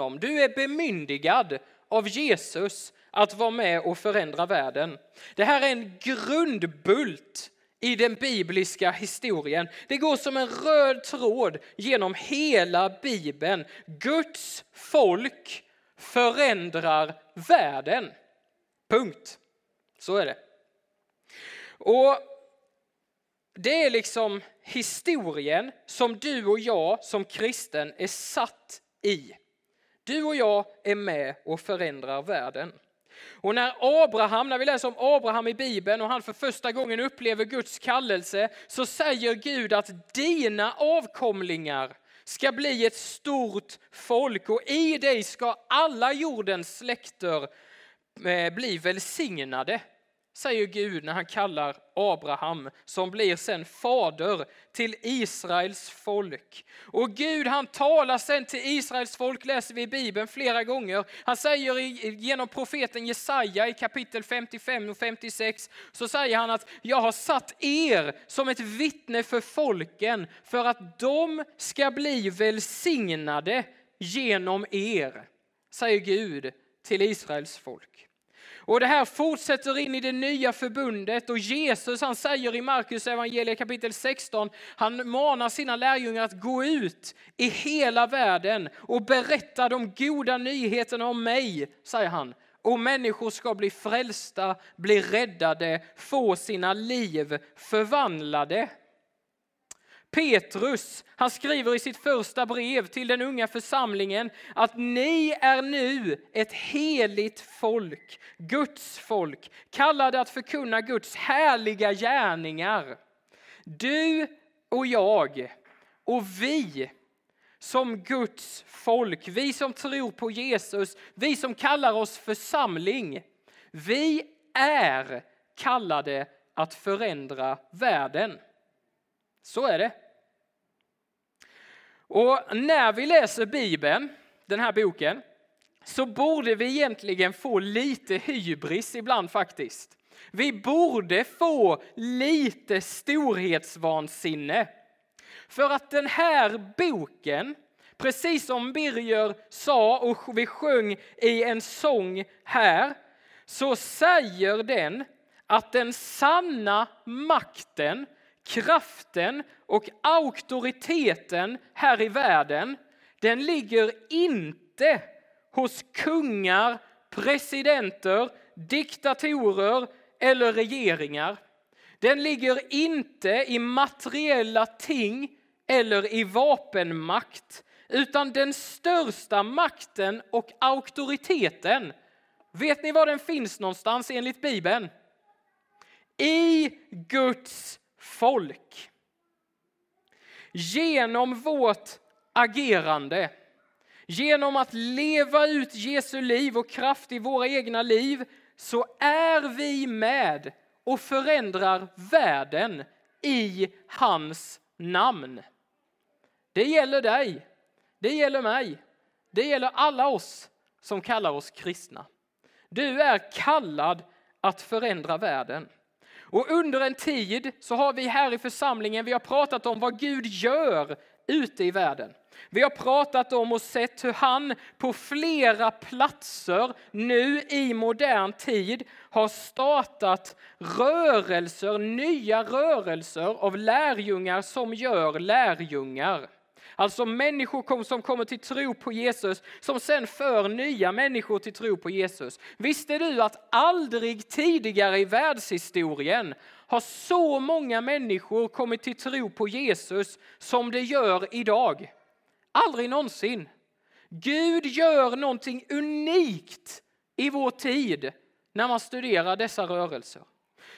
honom. Du är bemyndigad av Jesus att vara med och förändra världen. Det här är en grundbult i den bibliska historien. Det går som en röd tråd genom hela Bibeln. Guds folk förändrar världen. Punkt. Så är det. Och Det är liksom historien som du och jag som kristen är satt i. Du och jag är med och förändrar världen. Och när Abraham, när vi läser om Abraham i Bibeln och han för första gången upplever Guds kallelse så säger Gud att dina avkomlingar ska bli ett stort folk och i dig ska alla jordens släkter eh, bli välsignade säger Gud när han kallar Abraham som blir sen fader till Israels folk. Och Gud han talar sen till Israels folk, läser vi i Bibeln flera gånger. Han säger genom profeten Jesaja i kapitel 55 och 56 så säger han att jag har satt er som ett vittne för folken för att de ska bli välsignade genom er, säger Gud till Israels folk. Och det här fortsätter in i det nya förbundet och Jesus han säger i Markus evangeliet kapitel 16, han manar sina lärjungar att gå ut i hela världen och berätta de goda nyheterna om mig, säger han. Och människor ska bli frälsta, bli räddade, få sina liv förvandlade. Petrus, han skriver i sitt första brev till den unga församlingen att ni är nu ett heligt folk, Guds folk, kallade att förkunna Guds härliga gärningar. Du och jag och vi som Guds folk, vi som tror på Jesus, vi som kallar oss församling, vi är kallade att förändra världen. Så är det. Och när vi läser Bibeln, den här boken, så borde vi egentligen få lite hybris ibland faktiskt. Vi borde få lite storhetsvansinne. För att den här boken, precis som Birger sa och vi sjöng i en sång här, så säger den att den sanna makten kraften och auktoriteten här i världen, den ligger inte hos kungar, presidenter, diktatorer eller regeringar. Den ligger inte i materiella ting eller i vapenmakt, utan den största makten och auktoriteten, vet ni var den finns någonstans enligt Bibeln? I Guds folk. Genom vårt agerande, genom att leva ut Jesu liv och kraft i våra egna liv, så är vi med och förändrar världen i hans namn. Det gäller dig, det gäller mig, det gäller alla oss som kallar oss kristna. Du är kallad att förändra världen. Och under en tid så har vi här i församlingen, vi har pratat om vad Gud gör ute i världen. Vi har pratat om och sett hur han på flera platser nu i modern tid har startat rörelser, nya rörelser av lärjungar som gör lärjungar. Alltså människor som kommer till tro på Jesus, som sen för nya människor till tro på Jesus. Visste du att aldrig tidigare i världshistorien har så många människor kommit till tro på Jesus som det gör idag? Aldrig någonsin. Gud gör någonting unikt i vår tid när man studerar dessa rörelser.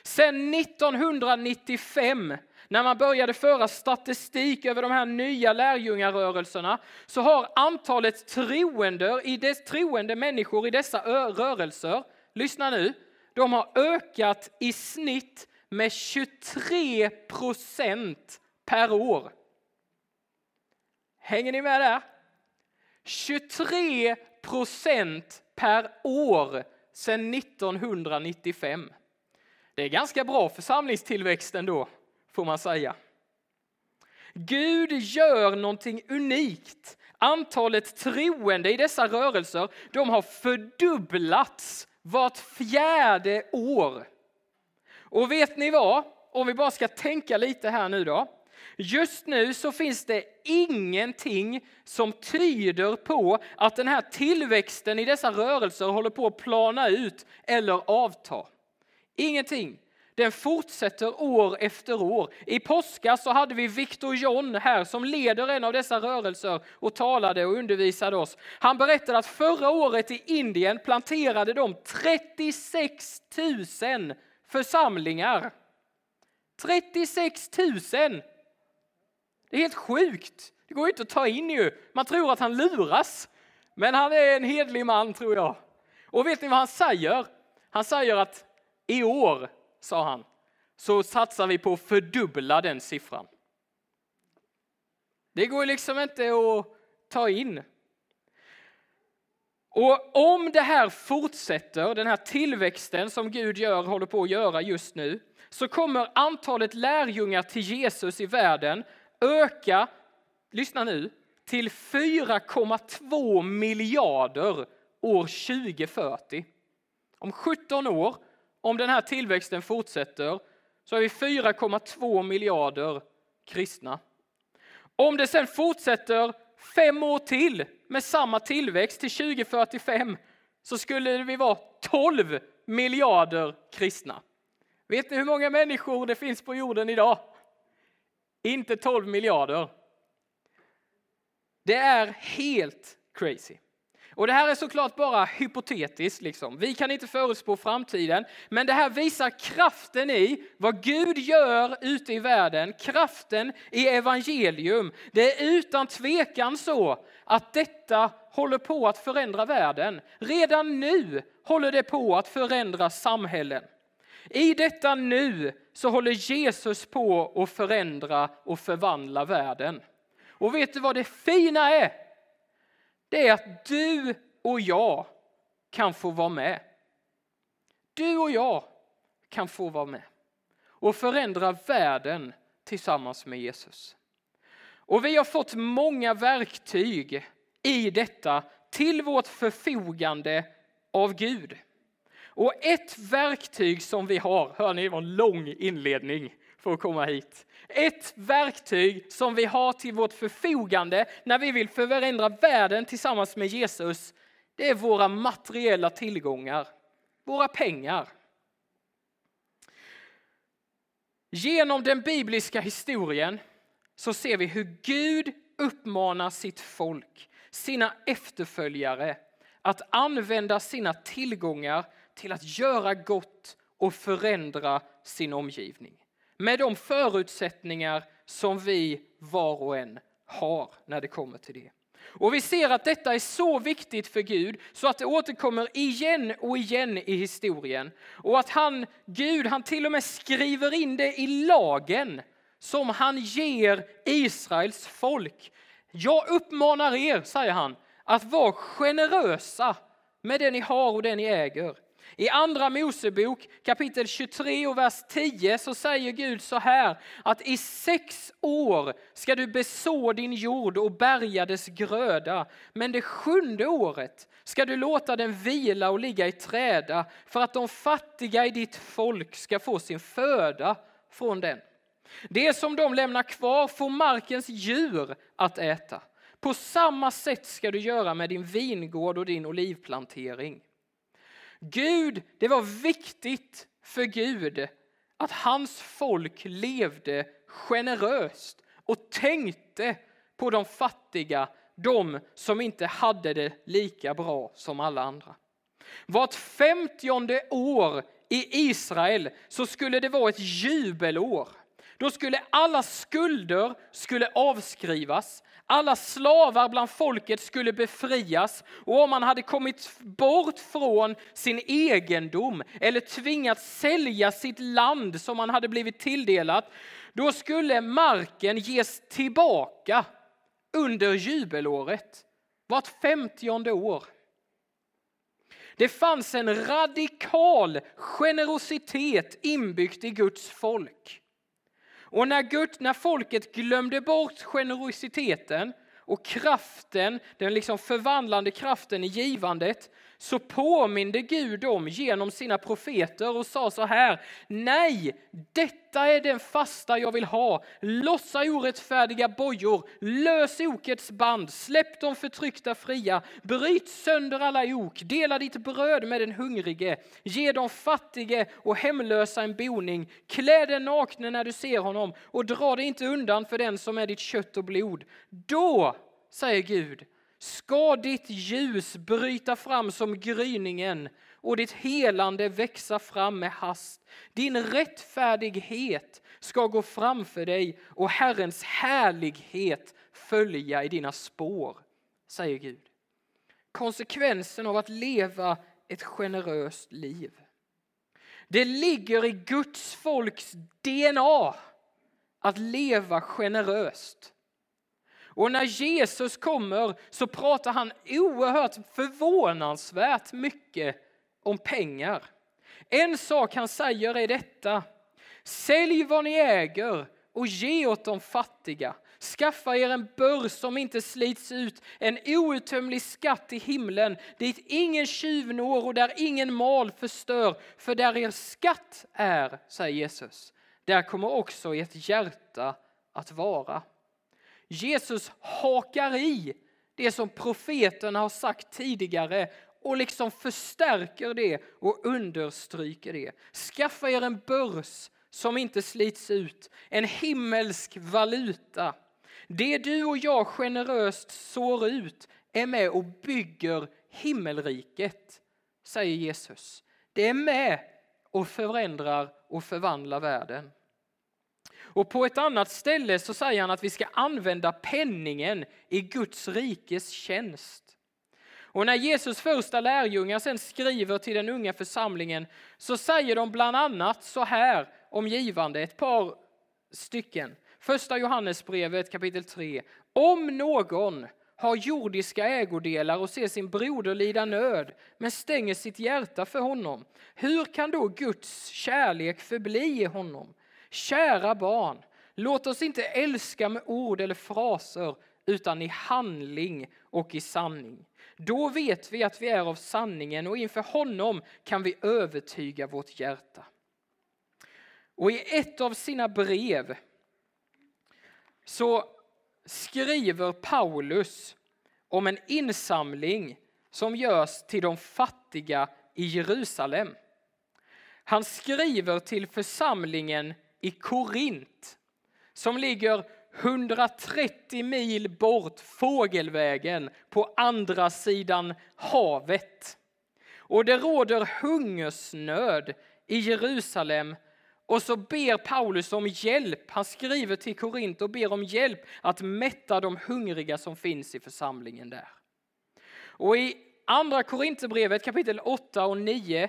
Sen 1995 när man började föra statistik över de här nya lärjungarörelserna så har antalet troende, i dess, troende människor i dessa rörelser, lyssna nu, de har ökat i snitt med 23 procent per år. Hänger ni med där? 23 procent per år sedan 1995. Det är ganska bra församlingstillväxt ändå får man säga. Gud gör någonting unikt. Antalet troende i dessa rörelser de har fördubblats vart fjärde år. Och vet ni vad? Om vi bara ska tänka lite här nu då. Just nu så finns det ingenting som tyder på att den här tillväxten i dessa rörelser håller på att plana ut eller avta. Ingenting. Den fortsätter år efter år. I påska så hade vi Victor John här som leder en av dessa rörelser och talade och undervisade oss. Han berättade att förra året i Indien planterade de 36 000 församlingar. 36 000! Det är helt sjukt. Det går inte att ta in ju. Man tror att han luras. Men han är en hedlig man tror jag. Och vet ni vad han säger? Han säger att i år, sa han, så satsar vi på att fördubbla den siffran. Det går liksom inte att ta in. Och om det här fortsätter, den här tillväxten som Gud gör, håller på att göra just nu, så kommer antalet lärjungar till Jesus i världen öka, lyssna nu, till 4,2 miljarder år 2040. Om 17 år, om den här tillväxten fortsätter, så har vi 4,2 miljarder kristna. Om det sen fortsätter fem år till med samma tillväxt till 2045 så skulle vi vara 12 miljarder kristna. Vet ni hur många människor det finns på jorden idag? Inte 12 miljarder. Det är helt crazy. Och det här är såklart bara hypotetiskt. Liksom. Vi kan inte förutspå framtiden, men det här visar kraften i vad Gud gör ute i världen, kraften i evangelium. Det är utan tvekan så att detta håller på att förändra världen. Redan nu håller det på att förändra samhällen. I detta nu så håller Jesus på att förändra och förvandla världen. Och vet du vad det fina är? Det är att du och jag kan få vara med. Du och jag kan få vara med och förändra världen tillsammans med Jesus. Och vi har fått många verktyg i detta till vårt förfogande av Gud. Och ett verktyg som vi har, hör ni, det var en lång inledning för att komma hit. Ett verktyg som vi har till vårt förfogande när vi vill förändra världen tillsammans med Jesus, det är våra materiella tillgångar, våra pengar. Genom den bibliska historien så ser vi hur Gud uppmanar sitt folk, sina efterföljare, att använda sina tillgångar till att göra gott och förändra sin omgivning. Med de förutsättningar som vi var och en har när det kommer till det. Och vi ser att detta är så viktigt för Gud så att det återkommer igen och igen i historien. Och att han, Gud, han till och med skriver in det i lagen som han ger Israels folk. Jag uppmanar er, säger han, att vara generösa med det ni har och det ni äger. I andra Mosebok kapitel 23 och vers 10 så säger Gud så här att i sex år ska du beså din jord och bärga dess gröda. Men det sjunde året ska du låta den vila och ligga i träda för att de fattiga i ditt folk ska få sin föda från den. Det som de lämnar kvar får markens djur att äta. På samma sätt ska du göra med din vingård och din olivplantering. Gud, det var viktigt för Gud att hans folk levde generöst och tänkte på de fattiga, de som inte hade det lika bra som alla andra. Vart femtionde år i Israel så skulle det vara ett jubelår. Då skulle alla skulder skulle avskrivas, alla slavar bland folket skulle befrias och om man hade kommit bort från sin egendom eller tvingats sälja sitt land som man hade blivit tilldelat, då skulle marken ges tillbaka under jubelåret, vart femtionde år. Det fanns en radikal generositet inbyggt i Guds folk. Och när, Gud, när folket glömde bort generositeten och kraften, den liksom förvandlande kraften i givandet, så påminde Gud dem genom sina profeter och sa så här. Nej, detta är den fasta jag vill ha. Lossa orättfärdiga bojor, lös okets band, släpp de förtryckta fria, bryt sönder alla ok, dela ditt bröd med den hungrige, ge de fattige och hemlösa en boning, klä den nakne när du ser honom och dra dig inte undan för den som är ditt kött och blod. Då, säger Gud, ska ditt ljus bryta fram som gryningen och ditt helande växa fram med hast. Din rättfärdighet ska gå framför dig och Herrens härlighet följa i dina spår, säger Gud. Konsekvensen av att leva ett generöst liv. Det ligger i Guds folks DNA att leva generöst. Och när Jesus kommer så pratar han oerhört förvånansvärt mycket om pengar. En sak han säger är detta. Sälj vad ni äger och ge åt de fattiga. Skaffa er en börs som inte slits ut, en outtömlig skatt i himlen dit ingen tjuv når och där ingen mal förstör. För där er skatt är, säger Jesus, där kommer också ert hjärta att vara. Jesus hakar i det som profeterna har sagt tidigare och liksom förstärker det och understryker det. Skaffa er en börs som inte slits ut, en himmelsk valuta. Det du och jag generöst sår ut är med och bygger himmelriket, säger Jesus. Det är med och förändrar och förvandlar världen. Och på ett annat ställe så säger han att vi ska använda penningen i Guds rikes tjänst. Och när Jesus första lärjungar sen skriver till den unga församlingen så säger de bland annat så här om givande, ett par stycken. Första Johannesbrevet kapitel 3. Om någon har jordiska ägodelar och ser sin broder lida nöd men stänger sitt hjärta för honom, hur kan då Guds kärlek förbli i honom? Kära barn, låt oss inte älska med ord eller fraser utan i handling och i sanning. Då vet vi att vi är av sanningen och inför honom kan vi övertyga vårt hjärta. Och i ett av sina brev så skriver Paulus om en insamling som görs till de fattiga i Jerusalem. Han skriver till församlingen i Korint som ligger 130 mil bort fågelvägen på andra sidan havet. Och det råder hungersnöd i Jerusalem och så ber Paulus om hjälp. Han skriver till Korint och ber om hjälp att mätta de hungriga som finns i församlingen där. Och i andra Korinthierbrevet kapitel 8 och 9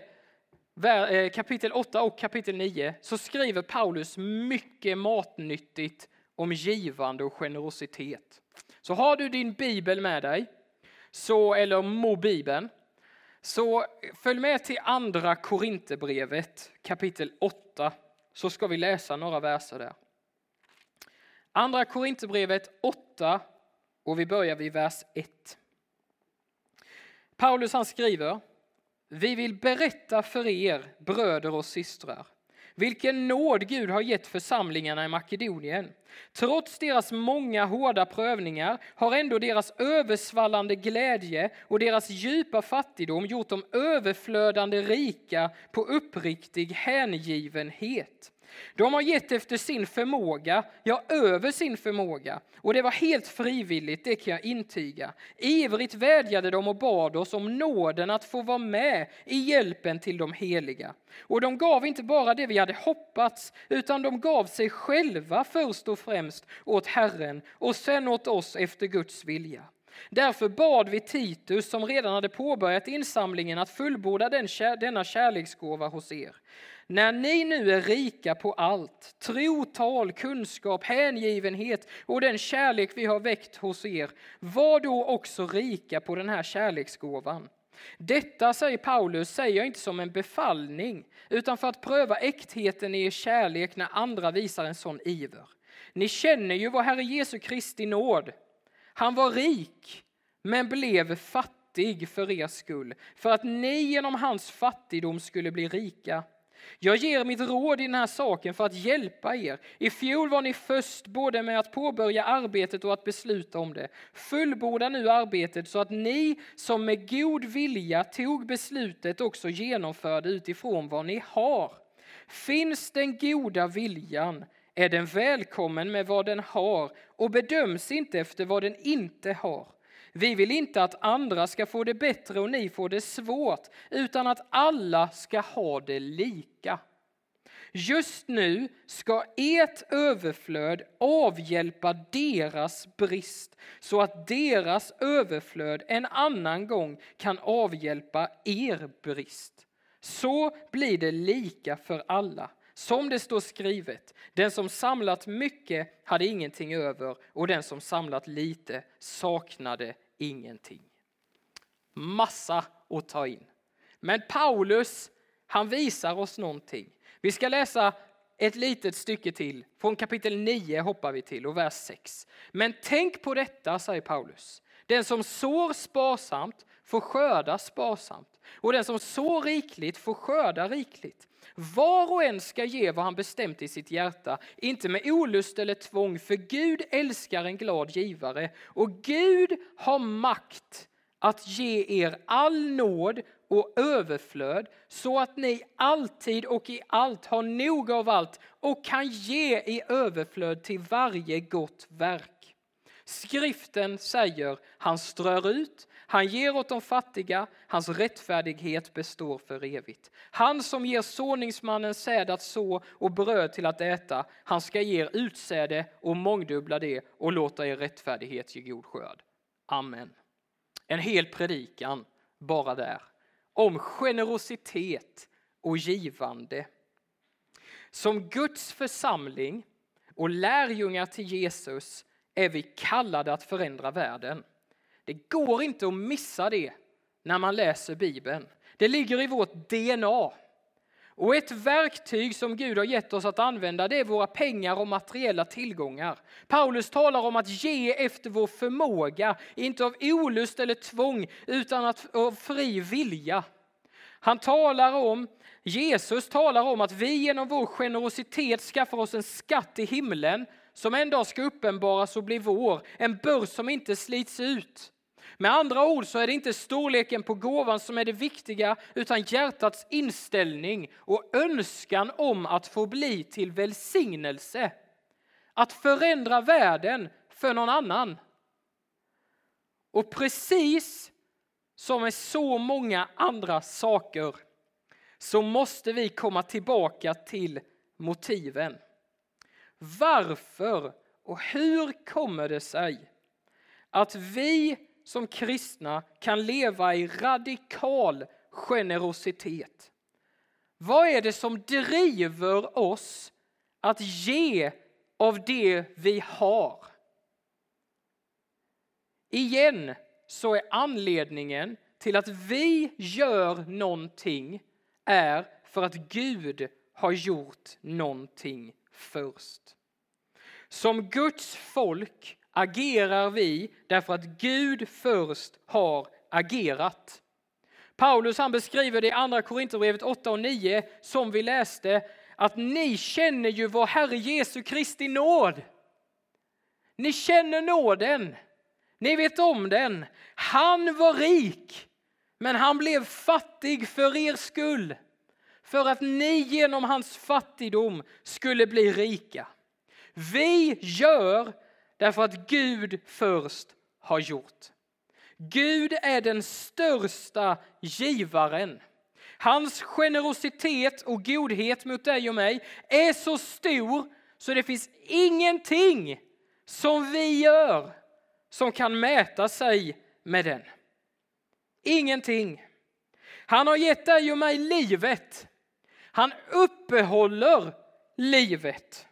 Eh, kapitel 8 och kapitel 9 så skriver Paulus mycket matnyttigt om givande och generositet. Så har du din bibel med dig, så, eller mobibeln, så följ med till andra Korinthierbrevet kapitel 8 så ska vi läsa några verser där. Andra Korinthierbrevet 8 och vi börjar vid vers 1. Paulus han skriver vi vill berätta för er, bröder och systrar, vilken nåd Gud har gett församlingarna i Makedonien. Trots deras många hårda prövningar har ändå deras översvallande glädje och deras djupa fattigdom gjort dem överflödande rika på uppriktig hängivenhet. De har gett efter sin förmåga, ja, över sin förmåga. Och det var helt frivilligt, det kan jag intyga. Ivrigt vädjade de och bad oss om nåden att få vara med i hjälpen till de heliga. Och de gav inte bara det vi hade hoppats, utan de gav sig själva först och främst åt Herren och sen åt oss efter Guds vilja. Därför bad vi Titus, som redan hade påbörjat insamlingen, att fullborda den, denna kärleksgåva hos er. När ni nu är rika på allt, tro, tal, kunskap, hängivenhet och den kärlek vi har väckt hos er, var då också rika på den här kärleksgåvan. Detta, säger Paulus, säger jag inte som en befallning, utan för att pröva äktheten i er kärlek när andra visar en sån iver. Ni känner ju vår Herre Jesu Kristi nåd. Han var rik, men blev fattig för er skull, för att ni genom hans fattigdom skulle bli rika. Jag ger mitt råd i den här saken för att hjälpa er. I fjol var ni först både med att påbörja arbetet och att besluta om det. Fullborda nu arbetet så att ni som med god vilja tog beslutet också genomförde utifrån vad ni har. Finns den goda viljan är den välkommen med vad den har och bedöms inte efter vad den inte har. Vi vill inte att andra ska få det bättre och ni får det svårt, utan att alla ska ha det lika. Just nu ska ert överflöd avhjälpa deras brist så att deras överflöd en annan gång kan avhjälpa er brist. Så blir det lika för alla. Som det står skrivet, den som samlat mycket hade ingenting över och den som samlat lite saknade ingenting. Massa att ta in. Men Paulus, han visar oss någonting. Vi ska läsa ett litet stycke till. Från kapitel 9 hoppar vi till och vers 6. Men tänk på detta, säger Paulus. Den som sår sparsamt får skörda sparsamt och den som sår rikligt får skörda rikligt. Var och en ska ge vad han bestämt i sitt hjärta, inte med olust eller tvång, för Gud älskar en glad givare och Gud har makt att ge er all nåd och överflöd så att ni alltid och i allt har nog av allt och kan ge i överflöd till varje gott verk. Skriften säger han strör ut, han ger åt de fattiga, hans rättfärdighet består för evigt. Han som ger såningsmannen säd att så och bröd till att äta, han ska ge er utsäde och mångdubbla det och låta er rättfärdighet ge god skörd. Amen. En hel predikan bara där om generositet och givande. Som Guds församling och lärjungar till Jesus är vi kallade att förändra världen. Det går inte att missa det när man läser Bibeln. Det ligger i vårt DNA. Och ett verktyg som Gud har gett oss att använda det är våra pengar och materiella tillgångar. Paulus talar om att ge efter vår förmåga, inte av olust eller tvång utan av fri vilja. Han talar om, Jesus talar om att vi genom vår generositet skaffar oss en skatt i himlen som en dag ska uppenbaras och bli vår, en börs som inte slits ut. Med andra ord så är det inte storleken på gåvan som är det viktiga utan hjärtats inställning och önskan om att få bli till välsignelse. Att förändra världen för någon annan. Och precis som med så många andra saker så måste vi komma tillbaka till motiven. Varför och hur kommer det sig att vi som kristna kan leva i radikal generositet? Vad är det som driver oss att ge av det vi har? Igen så är anledningen till att vi gör någonting är för att Gud har gjort någonting först. Som Guds folk agerar vi därför att Gud först har agerat. Paulus han beskriver det i andra Korinthierbrevet 8 och 9 som vi läste att ni känner ju vår Herre Jesu Kristi nåd. Ni känner nåden. Ni vet om den. Han var rik, men han blev fattig för er skull. För att ni genom hans fattigdom skulle bli rika. Vi gör därför att Gud först har gjort. Gud är den största givaren. Hans generositet och godhet mot dig och mig är så stor så det finns ingenting som vi gör som kan mäta sig med den. Ingenting. Han har gett dig och mig livet. Han uppehåller livet.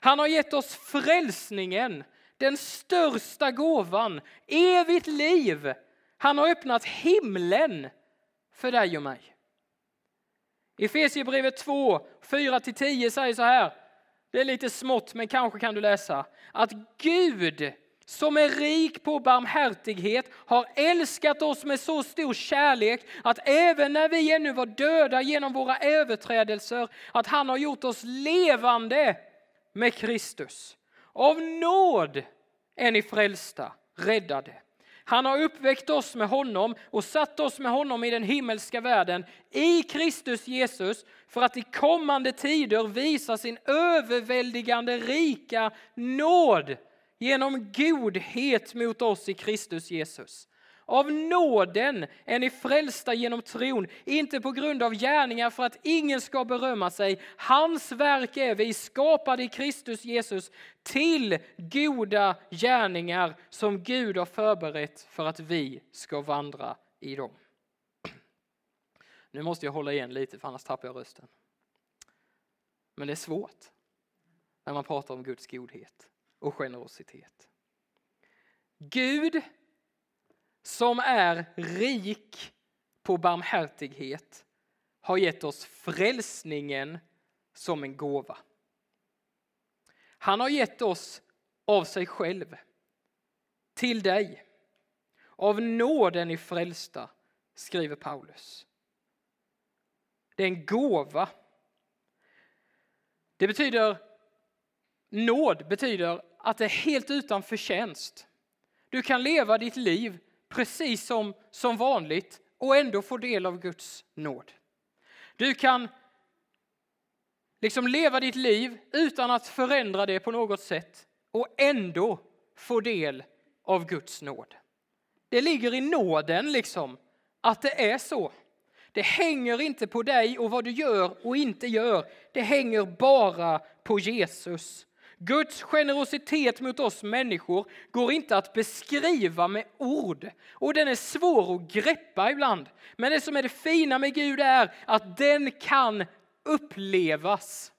Han har gett oss frälsningen, den största gåvan, evigt liv. Han har öppnat himlen för dig och mig. Efesierbrevet 2, 4-10 säger så här. Det är lite smått, men kanske kan du läsa. Att Gud som är rik på barmhärtighet har älskat oss med så stor kärlek att även när vi ännu var döda genom våra överträdelser att han har gjort oss levande med Kristus. Av nåd är ni frälsta, räddade. Han har uppväckt oss med honom och satt oss med honom i den himmelska världen i Kristus Jesus för att i kommande tider visa sin överväldigande rika nåd genom godhet mot oss i Kristus Jesus. Av nåden är ni frälsta genom tron, inte på grund av gärningar för att ingen ska berömma sig. Hans verk är vi skapade i Kristus Jesus till goda gärningar som Gud har förberett för att vi ska vandra i dem. Nu måste jag hålla igen lite för annars tappar jag rösten. Men det är svårt när man pratar om Guds godhet och generositet. Gud som är rik på barmhärtighet har gett oss frälsningen som en gåva. Han har gett oss av sig själv, till dig. Av nåden i frälsta, skriver Paulus. Det är en gåva. Det betyder, nåd betyder att det är helt utan förtjänst. Du kan leva ditt liv precis som, som vanligt och ändå få del av Guds nåd. Du kan liksom leva ditt liv utan att förändra det på något sätt och ändå få del av Guds nåd. Det ligger i nåden liksom att det är så. Det hänger inte på dig och vad du gör och inte gör. Det hänger bara på Jesus Guds generositet mot oss människor går inte att beskriva med ord och den är svår att greppa ibland. Men det som är det fina med Gud är att den kan upplevas.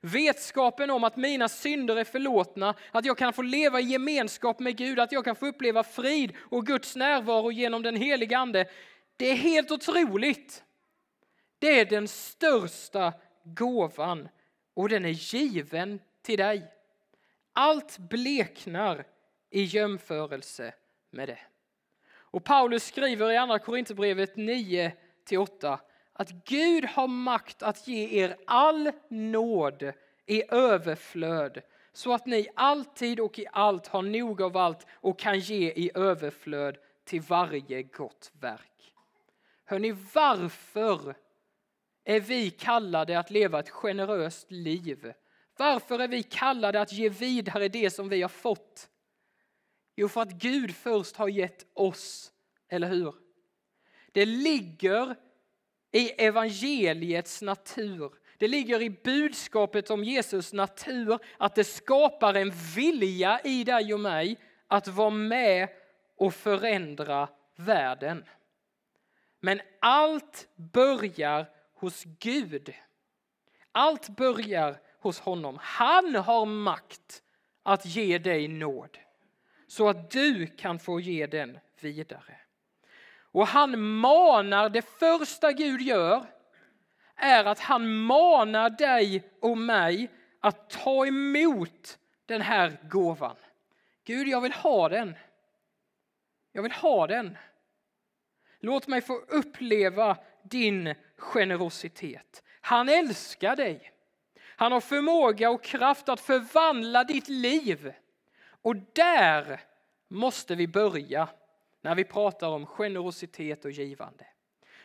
Vetskapen om att mina synder är förlåtna, att jag kan få leva i gemenskap med Gud, att jag kan få uppleva frid och Guds närvaro genom den helige Ande. Det är helt otroligt. Det är den största gåvan och den är given till dig. Allt bleknar i jämförelse med det. Och Paulus skriver i Andra Korinthierbrevet 9-8 att Gud har makt att ge er all nåd i överflöd så att ni alltid och i allt har nog av allt och kan ge i överflöd till varje gott verk. Hör ni varför är vi kallade att leva ett generöst liv varför är vi kallade att ge vidare det som vi har fått? Jo, för att Gud först har gett oss, eller hur? Det ligger i evangeliets natur. Det ligger i budskapet om Jesus natur att det skapar en vilja i dig och mig att vara med och förändra världen. Men allt börjar hos Gud. Allt börjar hos honom. Han har makt att ge dig nåd så att du kan få ge den vidare. Och han manar, det första Gud gör är att han manar dig och mig att ta emot den här gåvan. Gud, jag vill ha den. Jag vill ha den. Låt mig få uppleva din generositet. Han älskar dig. Han har förmåga och kraft att förvandla ditt liv. Och där måste vi börja när vi pratar om generositet och givande.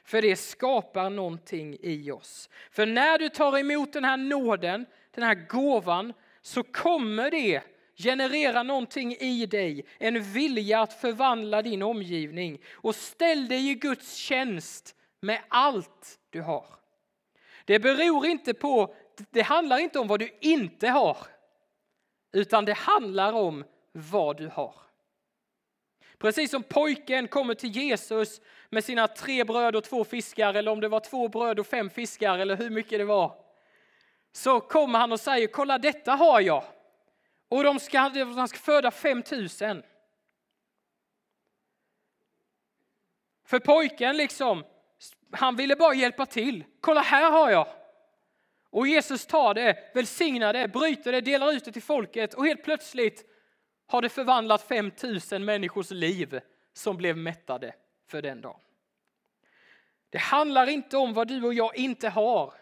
För det skapar någonting i oss. För när du tar emot den här nåden, den här gåvan, så kommer det generera någonting i dig, en vilja att förvandla din omgivning. Och ställ dig i Guds tjänst med allt du har. Det beror inte på det handlar inte om vad du inte har, utan det handlar om vad du har. Precis som pojken kommer till Jesus med sina tre bröd och två fiskar, eller om det var två bröd och fem fiskar, eller hur mycket det var. Så kommer han och säger, kolla detta har jag. Och de ska, de ska föda 5000. För pojken liksom, han ville bara hjälpa till. Kolla här har jag! Och Jesus tar det, välsignar det, bryter det, delar ut det till folket och helt plötsligt har det förvandlat 5000 människors liv som blev mättade för den dagen. Det handlar inte om vad du och jag inte har,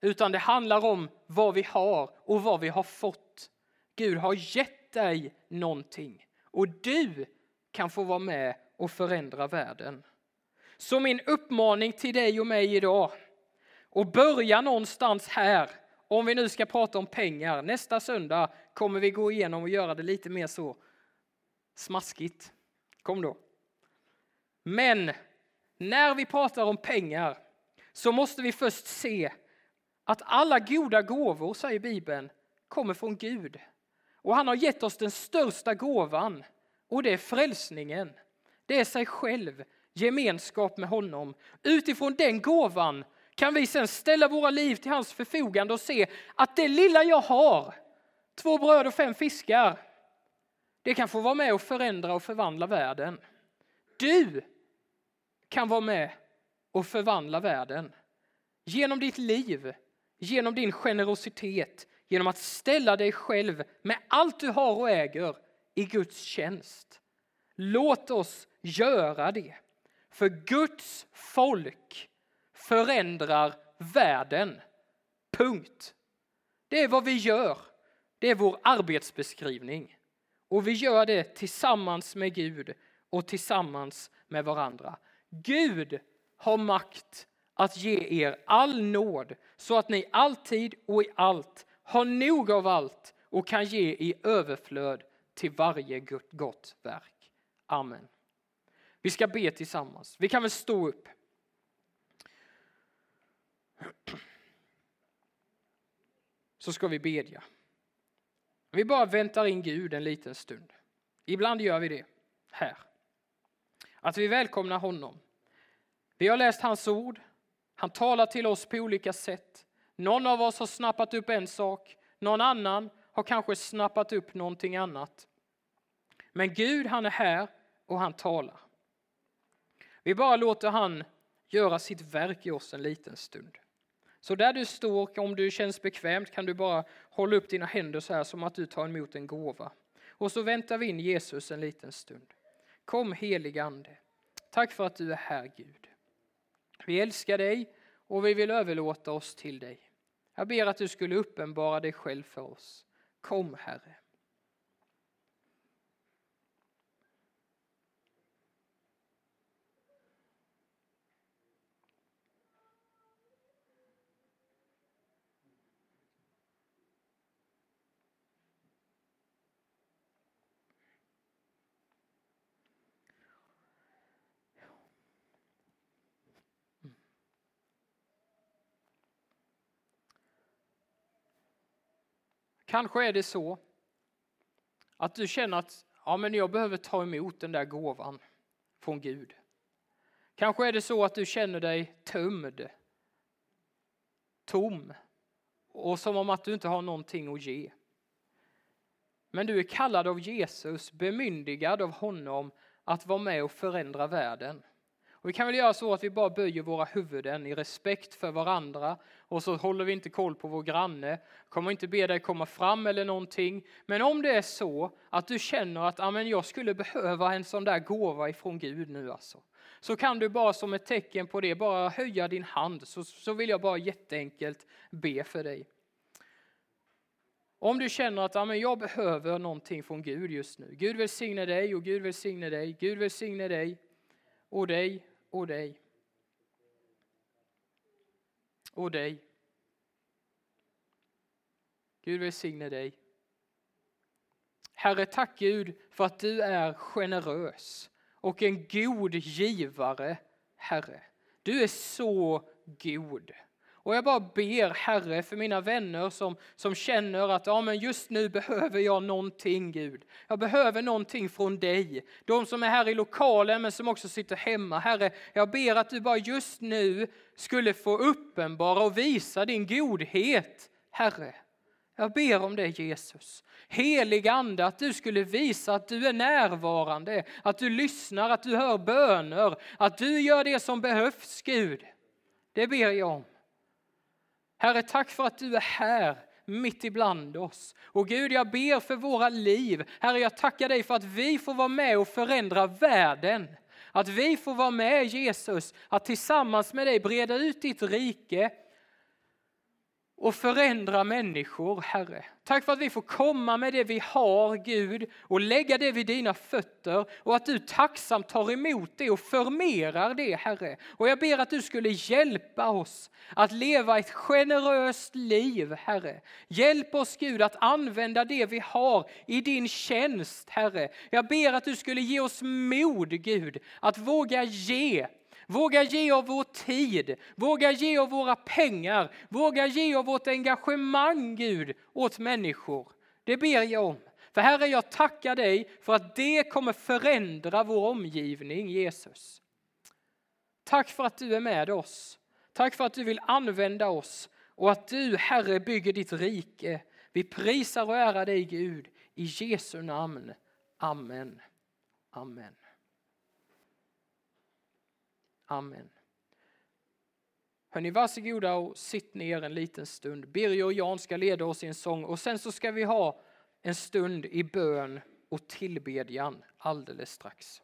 utan det handlar om vad vi har och vad vi har fått. Gud har gett dig någonting och du kan få vara med och förändra världen. Så min uppmaning till dig och mig idag, och börja någonstans här, om vi nu ska prata om pengar. Nästa söndag kommer vi gå igenom och göra det lite mer så smaskigt. Kom då. Men när vi pratar om pengar så måste vi först se att alla goda gåvor, säger Bibeln, kommer från Gud. Och han har gett oss den största gåvan och det är frälsningen. Det är sig själv, gemenskap med honom. Utifrån den gåvan kan vi sedan ställa våra liv till hans förfogande och se att det lilla jag har, två bröd och fem fiskar, det kan få vara med och förändra och förvandla världen. Du kan vara med och förvandla världen genom ditt liv, genom din generositet, genom att ställa dig själv med allt du har och äger i Guds tjänst. Låt oss göra det. För Guds folk förändrar världen. Punkt. Det är vad vi gör. Det är vår arbetsbeskrivning. Och vi gör det tillsammans med Gud och tillsammans med varandra. Gud har makt att ge er all nåd så att ni alltid och i allt har nog av allt och kan ge i överflöd till varje gott verk. Amen. Vi ska be tillsammans. Vi kan väl stå upp. Så ska vi bedja. Vi bara väntar in Gud en liten stund. Ibland gör vi det här. Att vi välkomnar honom. Vi har läst hans ord. Han talar till oss på olika sätt. Någon av oss har snappat upp en sak, någon annan har kanske snappat upp någonting annat. Men Gud han är här och han talar. Vi bara låter han göra sitt verk i oss en liten stund. Så där du står, om du känns bekvämt, kan du bara hålla upp dina händer så här som att du tar emot en gåva. Och så väntar vi in Jesus en liten stund. Kom helig Ande. Tack för att du är här Gud. Vi älskar dig och vi vill överlåta oss till dig. Jag ber att du skulle uppenbara dig själv för oss. Kom Herre. Kanske är det så att du känner att ja, men jag behöver ta emot den där gåvan från Gud. Kanske är det så att du känner dig tömd, tom och som om att du inte har någonting att ge. Men du är kallad av Jesus, bemyndigad av honom att vara med och förändra världen. Och vi kan väl göra så att vi bara böjer våra huvuden i respekt för varandra och så håller vi inte koll på vår granne. Kommer inte be dig komma fram eller någonting. Men om det är så att du känner att Amen, jag skulle behöva en sån där gåva ifrån Gud nu alltså. Så kan du bara som ett tecken på det bara höja din hand så, så vill jag bara jätteenkelt be för dig. Om du känner att Amen, jag behöver någonting från Gud just nu. Gud välsigne dig och Gud välsigne dig. Gud välsigne dig och dig och dig. Och dig. Gud välsigne dig. Herre, tack Gud för att du är generös och en god givare, Herre. Du är så god. Och jag bara ber Herre för mina vänner som, som känner att ja, men just nu behöver jag någonting Gud. Jag behöver någonting från dig. De som är här i lokalen men som också sitter hemma. Herre, jag ber att du bara just nu skulle få uppenbara och visa din godhet, Herre. Jag ber om det Jesus. Helig Ande, att du skulle visa att du är närvarande, att du lyssnar, att du hör böner, att du gör det som behövs Gud. Det ber jag om. Herre, tack för att du är här mitt ibland oss. Och Gud, jag ber för våra liv. Herre, jag tackar dig för att vi får vara med och förändra världen. Att vi får vara med Jesus, att tillsammans med dig breda ut ditt rike och förändra människor, Herre. Tack för att vi får komma med det vi har, Gud, och lägga det vid dina fötter och att du tacksamt tar emot det och förmerar det, Herre. Och jag ber att du skulle hjälpa oss att leva ett generöst liv, Herre. Hjälp oss, Gud, att använda det vi har i din tjänst, Herre. Jag ber att du skulle ge oss mod, Gud, att våga ge Våga ge av vår tid, våga ge av våra pengar, våga ge av vårt engagemang Gud åt människor. Det ber jag om. För Herre, jag tackar dig för att det kommer förändra vår omgivning, Jesus. Tack för att du är med oss. Tack för att du vill använda oss och att du, Herre, bygger ditt rike. Vi prisar och ärar dig, Gud, i Jesu namn. Amen. Amen. Amen. Hörni, varsågoda och sitt ner en liten stund. Birger och Jan ska leda oss i en sång och sen så ska vi ha en stund i bön och tillbedjan alldeles strax.